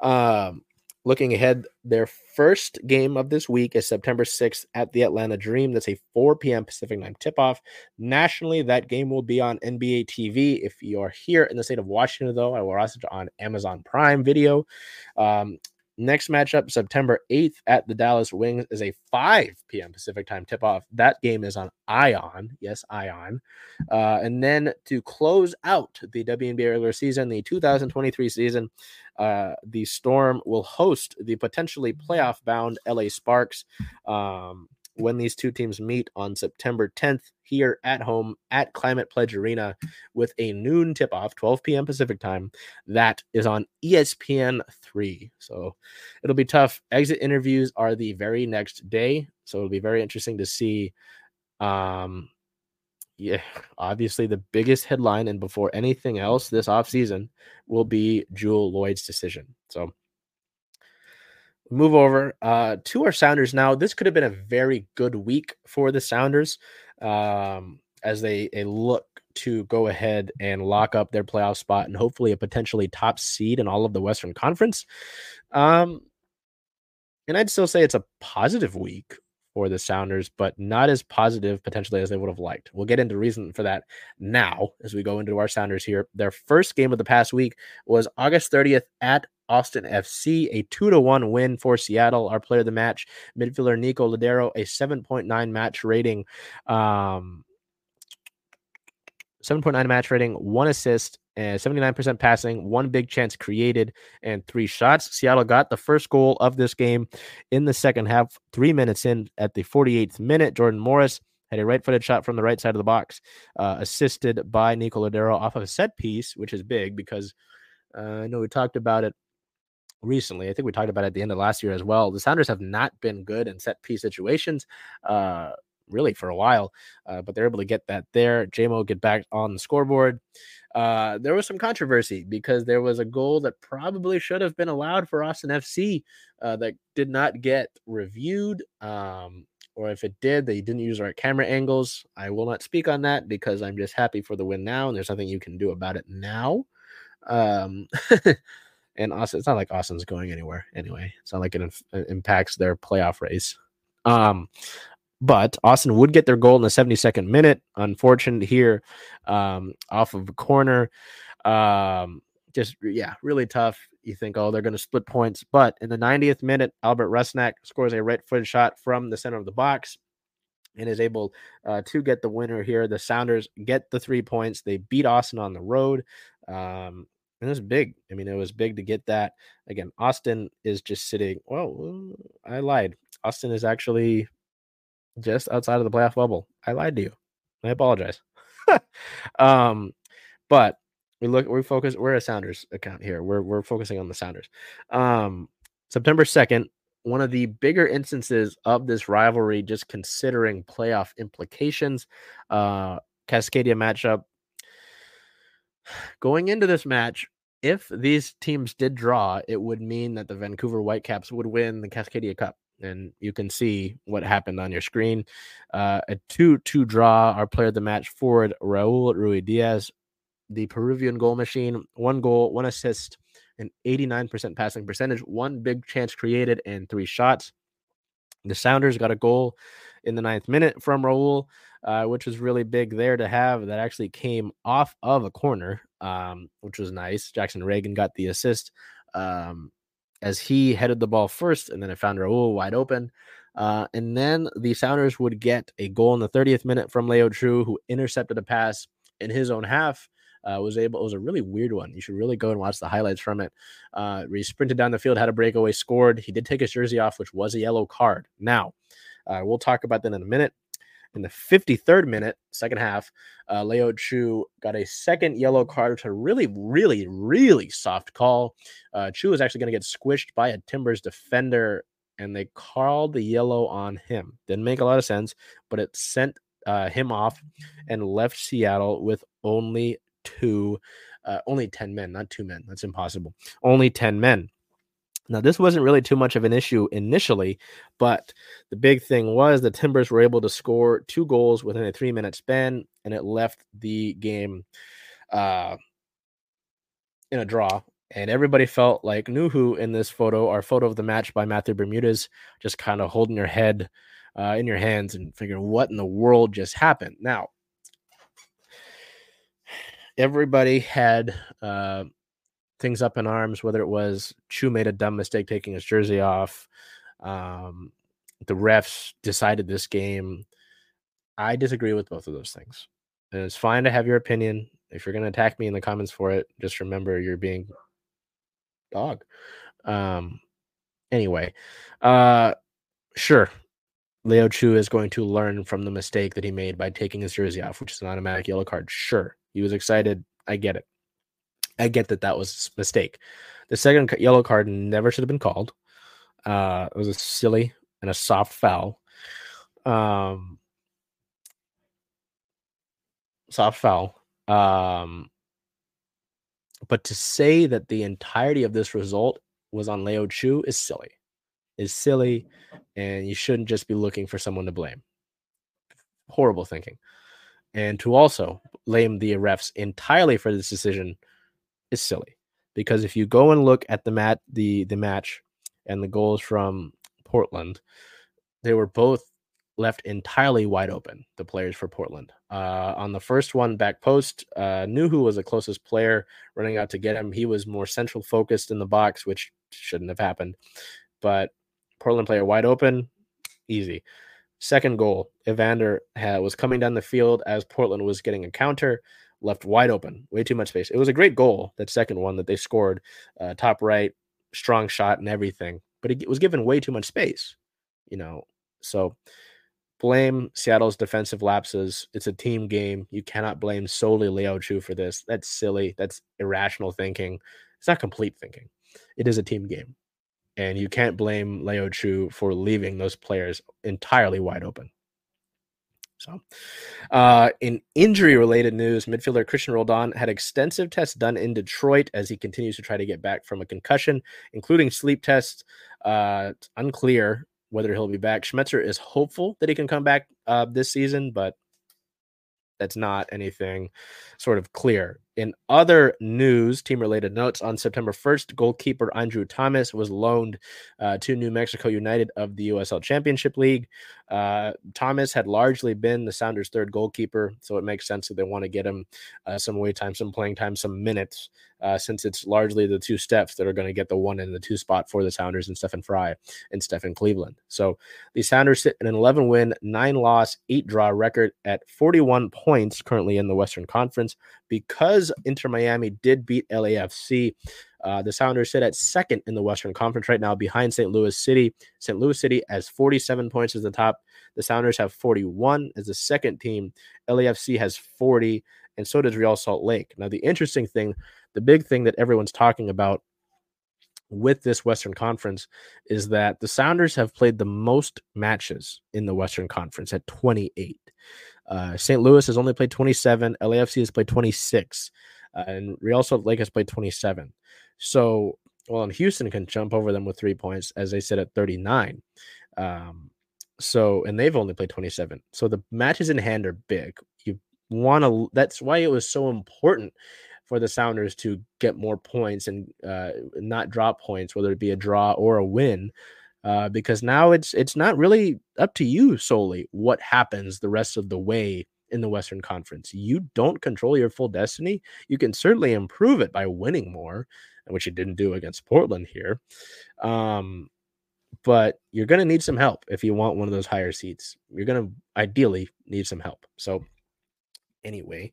S1: Um, Looking ahead, their first game of this week is September 6th at the Atlanta Dream. That's a 4 p.m. Pacific time tip off. Nationally, that game will be on NBA TV. If you are here in the state of Washington, though, I will watch it on Amazon Prime Video. Um, next matchup, September 8th at the Dallas Wings, is a 5 p.m. Pacific time tip off. That game is on Ion. Yes, Ion. Uh, and then to close out the WNBA regular season, the 2023 season, uh, the Storm will host the potentially playoff bound LA Sparks. Um, when these two teams meet on September 10th here at home at Climate Pledge Arena with a noon tip off, 12 p.m. Pacific time. That is on ESPN 3. So it'll be tough. Exit interviews are the very next day. So it'll be very interesting to see. Um, yeah, obviously the biggest headline and before anything else this offseason will be Jewell Loyd's decision. So move over uh, to our Sounders now. This could have been a very good week for the Sounders um, as they, they look to go ahead and lock up their playoff spot and hopefully a potentially top seed in all of the Western Conference. Um, and I'd still say it's a positive week for the Sounders, but not as positive potentially as they would have liked. We'll get into reason for that now as we go into our Sounders here. Their first game of the past week was August 30th at Austin FC, a two to one win for Seattle. Our player of the match, midfielder Nico Lodeiro, a 7.9 match rating. Um, 7.9 match rating, one assist, and 79% passing, one big chance created, and three shots. Seattle got the first goal of this game in the second half, three minutes in at the 48th minute. Jordan Morris had a right footed shot from the right side of the box, uh, assisted by Nico Lodeiro off of a set piece, which is big because uh, I know we talked about it recently. I think we talked about it at the end of last year as well. The Sounders have not been good in set piece situations. Uh, really for a while, uh, but they're able to get that there. JMO get back on the scoreboard. Uh, there was some controversy because there was a goal that probably should have been allowed for Austin FC uh, that did not get reviewed. Um, or if it did, they didn't use the right camera angles. I will not speak on that because I'm just happy for the win now, and there's nothing you can do about it now. Um, And Austin, it's not like Austin's going anywhere anyway. It's not like it, inf- it impacts their playoff race. Um, but Austin would get their goal in the 72nd minute. Unfortunate here, um, off of a corner. Um, just yeah, really tough. You think, oh, they're going to split points, but in the 90th minute, Albert Rusnak scores a right-footed shot from the center of the box and is able uh, to get the winner here. The Sounders get the three points. They beat Austin on the road. Um, and it was big. I mean, it was big to get that. Again, Austin is just sitting. Well, I lied. Austin is actually just outside of the playoff bubble. I lied to you. I apologize. um, but we look, we focus. We're a Sounders account here. We're we're focusing on the Sounders. Um, September second, one of the bigger instances of this rivalry, just considering playoff implications. Uh, Cascadia matchup going into this match, if these teams did draw, it would mean that the Vancouver Whitecaps would win the Cascadia Cup. And you can see what happened on your screen. Uh, a 2 2 draw, our player of the match forward, Raul Ruidiaz, the Peruvian goal machine, one goal, one assist, an 89% passing percentage, one big chance created, and three shots. The Sounders got a goal in the ninth minute from Raul uh, which was really big there to have. That actually came off of a corner, um, which was nice. Jackson Ragen got the assist um, as he headed the ball first, and then it found Raul wide open. Uh, and then the Sounders would get a goal in the 30th minute from Leo Chu, who intercepted a pass in his own half. Uh, was able. It was a really weird one. You should really go and watch the highlights from it. Uh, he sprinted down the field, had a breakaway, scored. He did take his jersey off, which was a yellow card. Now, uh, we'll talk about that in a minute. In the 53rd minute, second half, uh, Leo Chu got a second yellow card, which a really, really, really soft call. Uh, Chu was actually going to get squished by a Timbers defender, and they called the yellow on him. Didn't make a lot of sense, but it sent uh, him off and left Seattle with only two, uh, only 10 men, not two men. That's impossible. Only 10 men. Now, this wasn't really too much of an issue initially, but the big thing was the Timbers were able to score two goals within a three minute span, and it left the game uh, in a draw. And everybody felt like Nouhou in this photo, our photo of the match by Matthew Bermudez, just kind of holding your head uh, in your hands and figuring what in the world just happened. Now, everybody had uh, things up in arms, whether it was Chu made a dumb mistake taking his jersey off, um, the refs decided this game. I disagree with both of those things. And it's fine to have your opinion. If you're going to attack me in the comments for it, just remember you're being dog. Um, anyway, uh, sure, Leo Chu is going to learn from the mistake that he made by taking his jersey off, which is an automatic yellow card. Sure, he was excited. I get it. I get that that was a mistake. The second yellow card never should have been called. Uh, it was a silly and a soft foul. Um, soft foul. Um, but to say that the entirety of this result was on Leo Chu is silly. Is silly, and you shouldn't just be looking for someone to blame. Horrible thinking. And to also blame the refs entirely for this decision is silly. Because if you go and look at the mat the the match and the goals from Portland, they were both left entirely wide open, the players for Portland. Uh, on the first one, back post, uh, Nouhou was the closest player running out to get him. He was more central focused in the box, which shouldn't have happened. But Portland player wide open, easy. Second goal, Evander had, was coming down the field as Portland was getting a counter, left wide open, way too much space. It was a great goal, that second one that they scored, uh, top right, strong shot and everything, but it was given way too much space, you know. So blame Seattle's defensive lapses. It's a team game. You cannot blame solely Leo Chu for this. That's silly. That's irrational thinking. It's not complete thinking. It is a team game. And you can't blame Leo Chu for leaving those players entirely wide open. So, uh, in injury related news, midfielder Cristian Roldan had extensive tests done in Detroit as he continues to try to get back from a concussion, including sleep tests. Uh, unclear whether he'll be back. Schmetzer is hopeful that he can come back uh, this season, but that's not anything sort of clear. In other news, team related notes, on September 1st, goalkeeper Andrew Thomas was loaned uh, to New Mexico United of the USL Championship League. Uh, Thomas had largely been the Sounders' third goalkeeper, so it makes sense that they want to get him uh, some away time, some playing time, some minutes, uh, since it's largely the two steps that are going to get the one and the two spot for the Sounders and Stefan Frei and Stefan Cleveland. So the Sounders sit in an 11 win, nine loss, eight draw record at 41 points currently in the Western Conference because Inter Miami did beat LAFC. Uh, the Sounders sit at second in the Western Conference right now, behind St. Louis City. St. Louis City has 47 points as the top. The Sounders have 41 as the second team. LAFC has 40, and so does Real Salt Lake. Now, the interesting thing, the big thing that everyone's talking about with this Western Conference is that the Sounders have played the most matches in the Western Conference at 28. Uh, St. Louis has only played 27. LAFC has played 26. And Real Salt Lake has played 27. So, well, and Houston can jump over them with three points, as they said at 39. Um, so, and they've only played 27. So the matches in hand are big. You want to, that's why it was so important for the Sounders to get more points and uh, not drop points, whether it be a draw or a win uh, because now it's it's not really up to you solely what happens the rest of the way in the Western Conference. You don't control your full destiny. You can certainly improve it by winning more, which you didn't do against Portland here. Um, but you're going to need some help if you want one of those higher seats. You're going to ideally need some help. So anyway.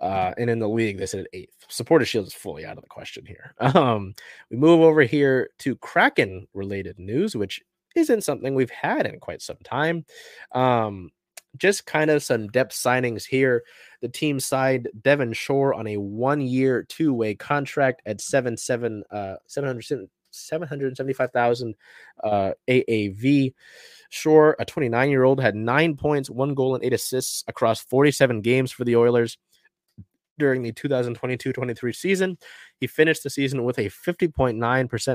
S1: Uh, and in the league, they at eighth. Supporter Shield is fully out of the question here. Um, we move over here to Kraken related news, which isn't something we've had in quite some time. Um, just kind of some depth signings here. The team signed Devin Shore on a one year, two way contract at seven, seven, uh, 700, 775,000 uh, AAV. Shore, a 29 year old, had nine points, one goal, and eight assists across 47 games for the Oilers during the 2022 23 season. He finished the season with a 50.9%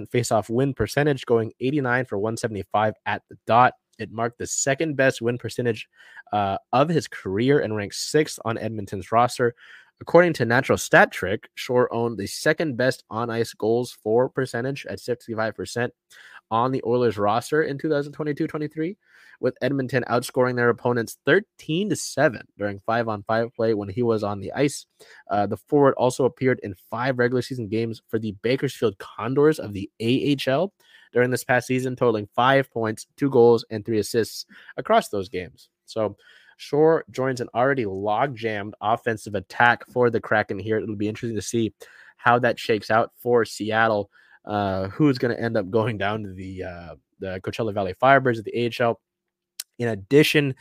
S1: faceoff win percentage, going 89 for 175 at the dot. It marked the second best win percentage uh, of his career and ranked sixth on Edmonton's roster. According to Natural Stat Trick, Shore owned the second best on ice goals for percentage at 65% on the Oilers roster in 2022 23. with Edmonton outscoring their opponents 13 to 7 during five on five play when he was on the ice. Uh, the forward also appeared in five regular season games for the Bakersfield Condors of the AHL during this past season, totaling five points, two goals, and three assists across those games. So, Shore joins an already log jammed offensive attack for the Kraken here. It'll be interesting to see how that shakes out for Seattle. Uh, who's going to end up going down to the uh, the Coachella Valley Firebirds of the AHL? In addition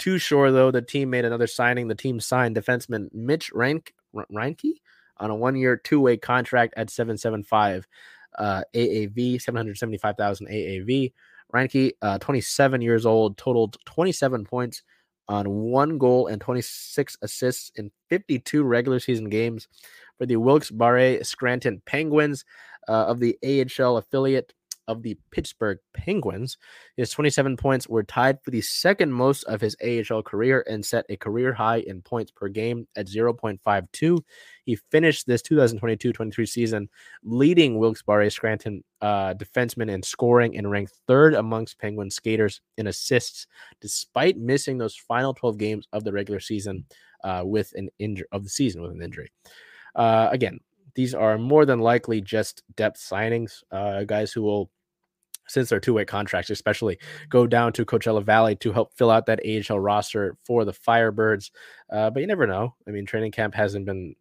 S1: to Shore, though, the team made another signing. The team signed defenseman Mitch Reinke, Reinke on a one-year, two-way contract at 775 uh, AAV, 775,000 AAV. Reinke, uh, 27 years old, totaled 27 points on one goal and 26 assists in 52 regular season games for the Wilkes-Barre Scranton Penguins uh, of the AHL affiliate of the Pittsburgh Penguins. His 27 points were tied for the second most of his AHL career and set a career high in points per game at 0.52. He finished this 2022 23 season leading Wilkes-Barre Scranton uh, defensemen in scoring and ranked third amongst Penguin skaters in assists, despite missing those final 12 games of the regular season uh, with an injury of the season with an injury. Uh, again, these are more than likely just depth signings, uh, guys who will since they're two-way contracts, especially go down to Coachella Valley to help fill out that AHL roster for the Firebirds. Uh, but you never know. I mean, training camp hasn't been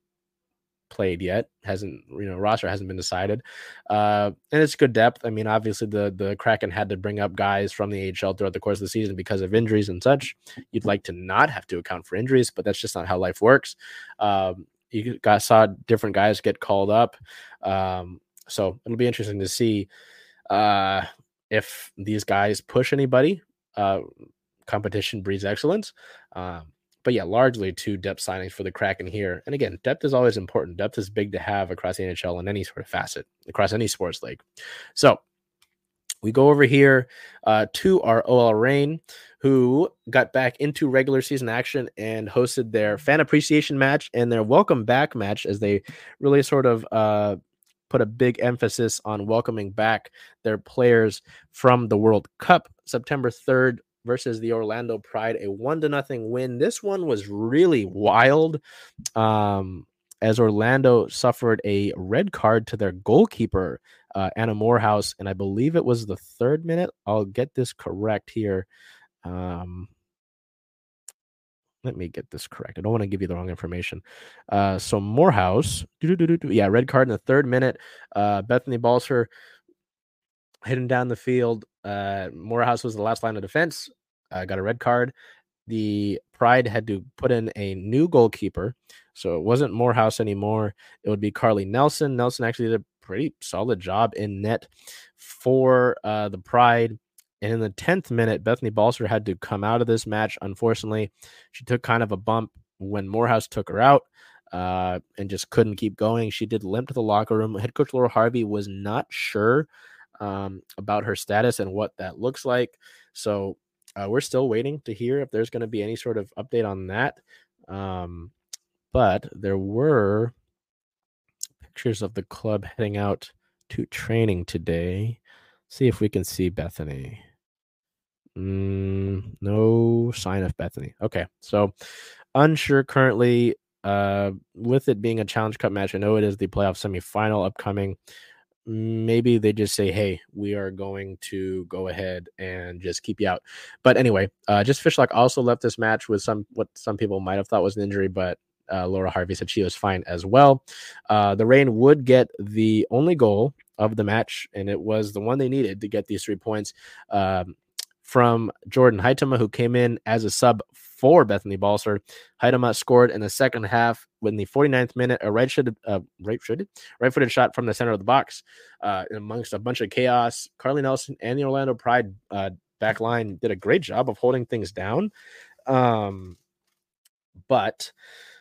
S1: played yet, hasn't you know roster hasn't been decided, uh, and it's good depth. I mean, obviously the the Kraken had to bring up guys from the AHL throughout the course of the season because of injuries and such. You'd like to not have to account for injuries, but that's just not how life works. Um, you got saw different guys get called up, um, so it'll be interesting to see uh, if these guys push anybody, uh, competition breeds excellence. Um, but yeah, largely two depth signings for the Kraken here. And again, depth is always important. Depth is big to have across the NHL in any sort of facet, across any sports league. So we go over here uh, to our OL Reign, who got back into regular season action and hosted their fan appreciation match and their welcome back match as they really sort of uh, put a big emphasis on welcoming back their players from the World Cup September 3rd versus the Orlando Pride, a one to nothing win. This one was really wild. Um, as Orlando suffered a red card to their goalkeeper, uh, Anna Moorhouse, and I believe it was the third minute. I'll get this correct here. Um, let me get this correct. I don't want to give you the wrong information. Uh, so Moorhouse, yeah, red card in the third minute. Uh, Bethany Balcer hitting down the field. Uh, Moorhouse was the last line of defense. Uh, got a red card. The Pride had to put in a new goalkeeper, so it wasn't Moorhouse anymore. It would be Carly Nelson. Nelson actually did a pretty solid job in net for uh, the Pride. And in the 10th minute, Bethany Balcer had to come out of this match. Unfortunately, she took kind of a bump when Moorhouse took her out uh, and just couldn't keep going. She did limp to the locker room. Head coach Laura Harvey was not sure um, about her status and what that looks like. So uh, we're still waiting to hear if there's going to be any sort of update on that. Um, but there were pictures of the club heading out to training today. See if we can see Bethany. Mm, no sign of Bethany. Okay, so unsure currently. Uh, with it being a Challenge Cup match, I know it is the playoff semifinal upcoming. Maybe they just say, "Hey, we are going to go ahead and just keep you out." But anyway, uh, just Fishlock also left this match with some what some people might have thought was an injury, but uh, Laura Harvey said she was fine as well. Uh, the Reign would get the only goal of the match, and it was the one they needed to get these three points. Um, from Jordyn Huitema, who came in as a sub for Bethany Balcer. Huitema scored in the second half in the 49th minute, a right footed, uh, right footed, right footed shot from the center of the box, uh, amongst a bunch of chaos. Carly Nelson and the Orlando Pride uh, back line did a great job of holding things down. Um, but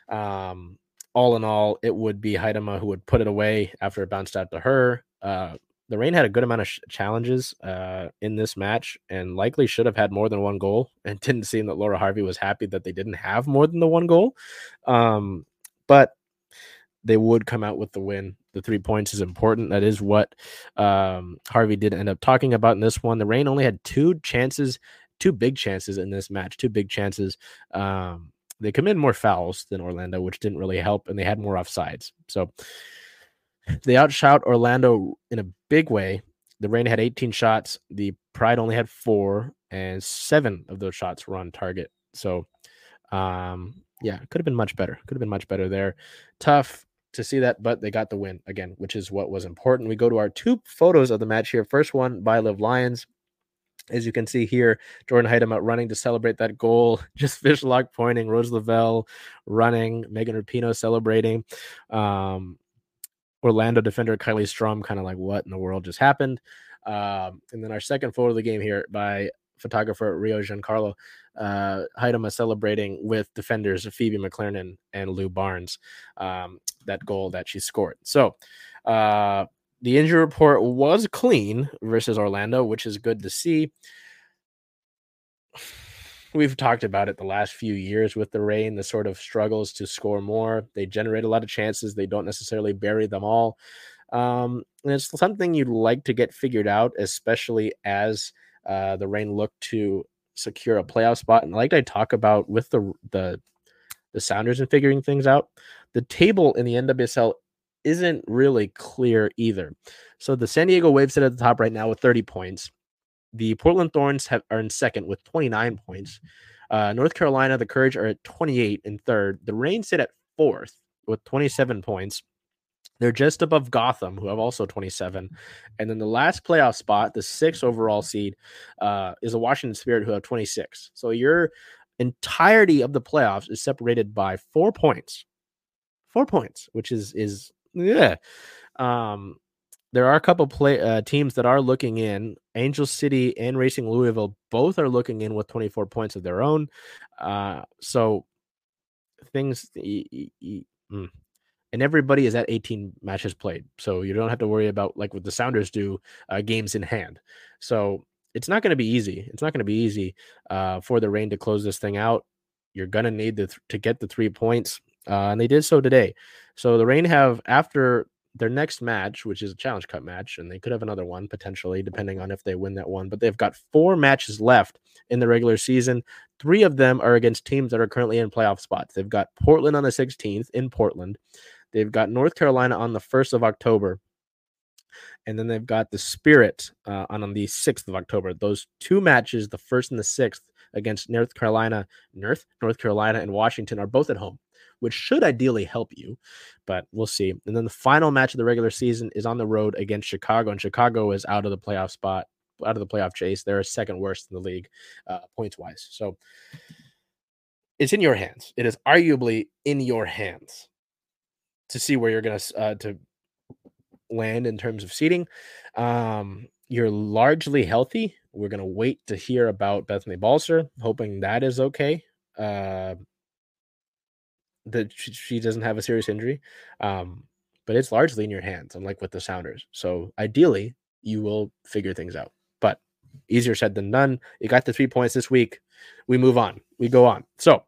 S1: um, all in all, it would be Huitema who would put it away after it bounced out to her. Uh, the Reign had a good amount of sh- challenges uh, in this match and likely should have had more than one goal. And didn't seem that Laura Harvey was happy that they didn't have more than the one goal. Um, but they would come out with the win. The three points is important. That is what um, Harvey did end up talking about in this one. The Reign only had two chances two big chances in this match, two big chances. Um, they committed more fouls than Orlando, which didn't really help, and they had more offsides. So they outshot Orlando in a big way. The Reign had 18 shots. The Pride only had four, and seven of those shots were on target. So, um, yeah, could have been much better. Could have been much better there. Tough to see that, but they got the win again, which is what was important. We go to our two photos of the match here. First one by Live Lions. As you can see here, Jordan Jordyn out running to celebrate that goal. Jess Fishlock pointing, Rose Lavelle running, Megan Rapinoe celebrating. Um, Orlando defender Kylie Strom kind of like, what in the world just happened? Um, and then our second photo of the game here by photographer Rio Giancarlo, uh, Huitema celebrating with defenders Phoebe McClernand and Lu Barnes, um, that goal that she scored. So, uh, the injury report was clean versus Orlando, which is good to see. We've talked about it the last few years with the Reign the sort of struggles to score more. They generate a lot of chances, they don't necessarily bury them all. Um, and it's something you'd like to get figured out, especially as uh, the Reign look to secure a playoff spot. And like I talk about with the the the Sounders and figuring things out, the table in the NWSL isn't really clear either. So the San Diego Waves sit at the top right now with 30 points. The Portland Thorns have, are in second with 29 points. Uh, North Carolina, the Courage are at 28 in third. The Reign sit at fourth with 27 points. They're just above Gotham, who have also 27. And then the last playoff spot, the sixth overall seed, uh, is the Washington Spirit who have 26. So your entirety of the playoffs is separated by four points. Four points, which is is yeah. Um, there are a couple play uh, teams that are looking in. Angel City and Racing Louisville both are looking in with 24 points of their own. Uh, so things mm, and everybody is at 18 matches played. So you don't have to worry about like what the Sounders do, uh, games in hand. So it's not going to be easy. It's not going to be easy uh, for the Reign to close this thing out. You're going to need th- to get the three points, uh, and they did so today. So the Reign have after their next match, which is a Challenge Cup match, and they could have another one potentially, depending on if they win that one. But they've got four matches left in the regular season. Three of them are against teams that are currently in playoff spots. They've got Portland on the 16th in Portland. They've got North Carolina on the 1st of October. And then they've got the Spirit uh, on, the 6th of October. Those two matches, the first and the sixth, against North Carolina, North, North Carolina, and Washington are both at home, which should ideally help you, but we'll see. And then the final match of the regular season is on the road against Chicago, and Chicago is out of the playoff spot, out of the playoff chase. They're second worst in the league, uh, points wise. So it's in your hands. It is arguably in your hands to see where you're going to uh, to land in terms of seating. Um, you're largely healthy. We're going to wait to hear about Bethany Balcer, hoping that is okay. Uh, that she, doesn't have a serious injury. Um, but it's largely in your hands, unlike with the Sounders. So ideally, you will figure things out. But easier said than done. You got the three points this week. We move on. We go on. So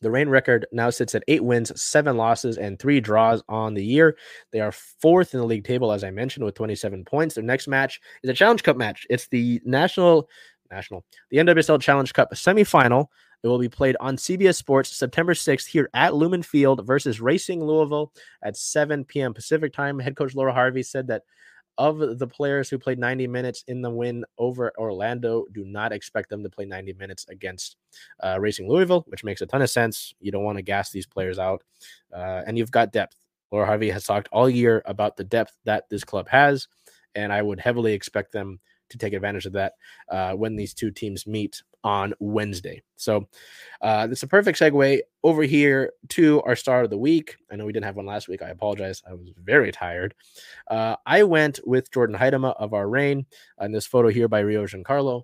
S1: the Reign record now sits at eight wins, seven losses, and three draws on the year. They are fourth in the league table, as I mentioned, with 27 points. Their next match is a Challenge Cup match. It's the national, national, the NWSL Challenge Cup semifinal. It will be played on CBS Sports September 6th here at Lumen Field versus Racing Louisville at 7 p.m. Pacific time. Head coach Laura Harvey said that of the players who played 90 minutes in the win over Orlando, do not expect them to play 90 minutes against uh, Racing Louisville, which makes a ton of sense. You don't want to gas these players out. Uh, and you've got depth. Laura Harvey has talked all year about the depth that this club has. And I would heavily expect them to take advantage of that uh, when these two teams meet on Wednesday. So uh, it's a perfect segue over here to our star of the week. I know we didn't have one last week. I apologize. I was very tired. Uh, I went with Jordyn Huitema of our Reign in this photo here by Rio Giancarlo.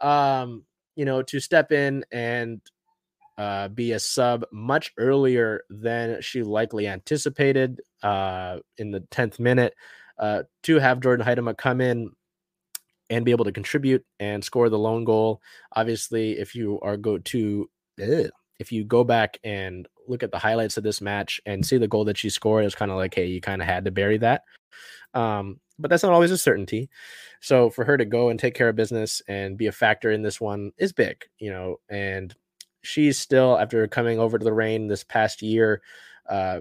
S1: Um, you know, to step in and uh, be a sub much earlier than she likely anticipated uh, in the 10th minute. Uh, to have Jordyn Huitema come in and be able to contribute and score the lone goal. Obviously, if you are go to if you go back and look at the highlights of this match and see the goal that she scored, it's kind of like, hey, you kind of had to bury that. Um, but that's not always a certainty. So for her to go and take care of business and be a factor in this one is big, you know. And she's still after coming over to the Reign this past year. Uh,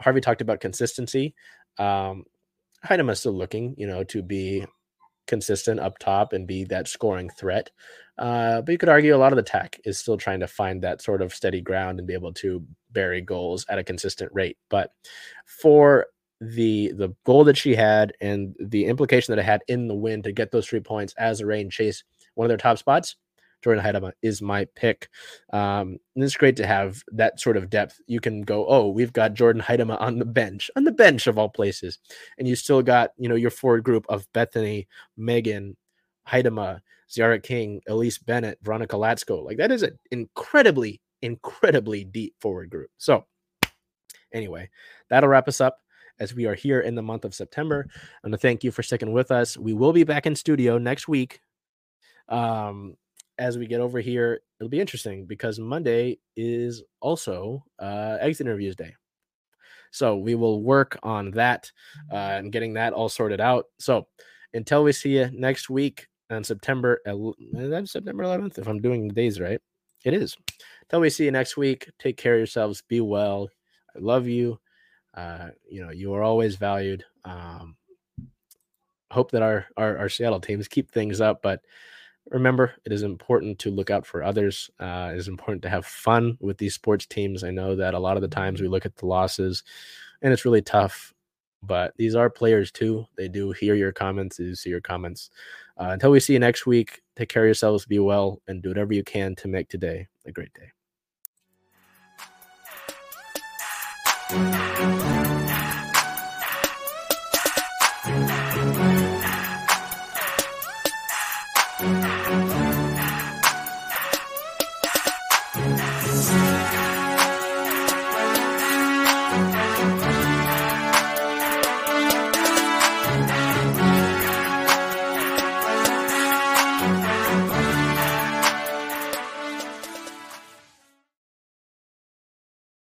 S1: Harvey talked about consistency. Um, Huitema's still looking, you know, to be consistent up top and be that scoring threat. Uh, but you could argue a lot of the tech is still trying to find that sort of steady ground and be able to bury goals at a consistent rate. But for the the goal that she had and the implication that it had in the win to get those three points as a Reign chase one of their top spots, Jordyn Huitema is my pick. Um, and it's great to have that sort of depth. You can go, oh, we've got Jordyn Huitema on the bench, on the bench of all places, and you still got you know your forward group of Bethany, Megan, Huitema, Tziarra King, Elyse Bennett, Veronica Latsko. Like that is an incredibly, incredibly deep forward group. So anyway, that'll wrap us up as we are here in the month of September. I And to thank you for sticking with us. We will be back in studio next week. Um, as we get over here, it'll be interesting because Monday is also uh, exit interviews day. So we will work on that uh, and getting that all sorted out. So until we see you next week on September, that's September 11th, if I'm doing the days right. It is. Until we see you next week, take care of yourselves. Be well. I love you. Uh, you know, you are always valued. Um, hope that our, our, our Seattle teams keep things up, but remember it is important to look out for others uh, it is important to have fun with these sports teams i know that a lot of the times we look at the losses and it's really tough but these are players too they do hear your comments they do see your comments uh, until we see you next week take care of yourselves be well and do whatever you can to make today a great day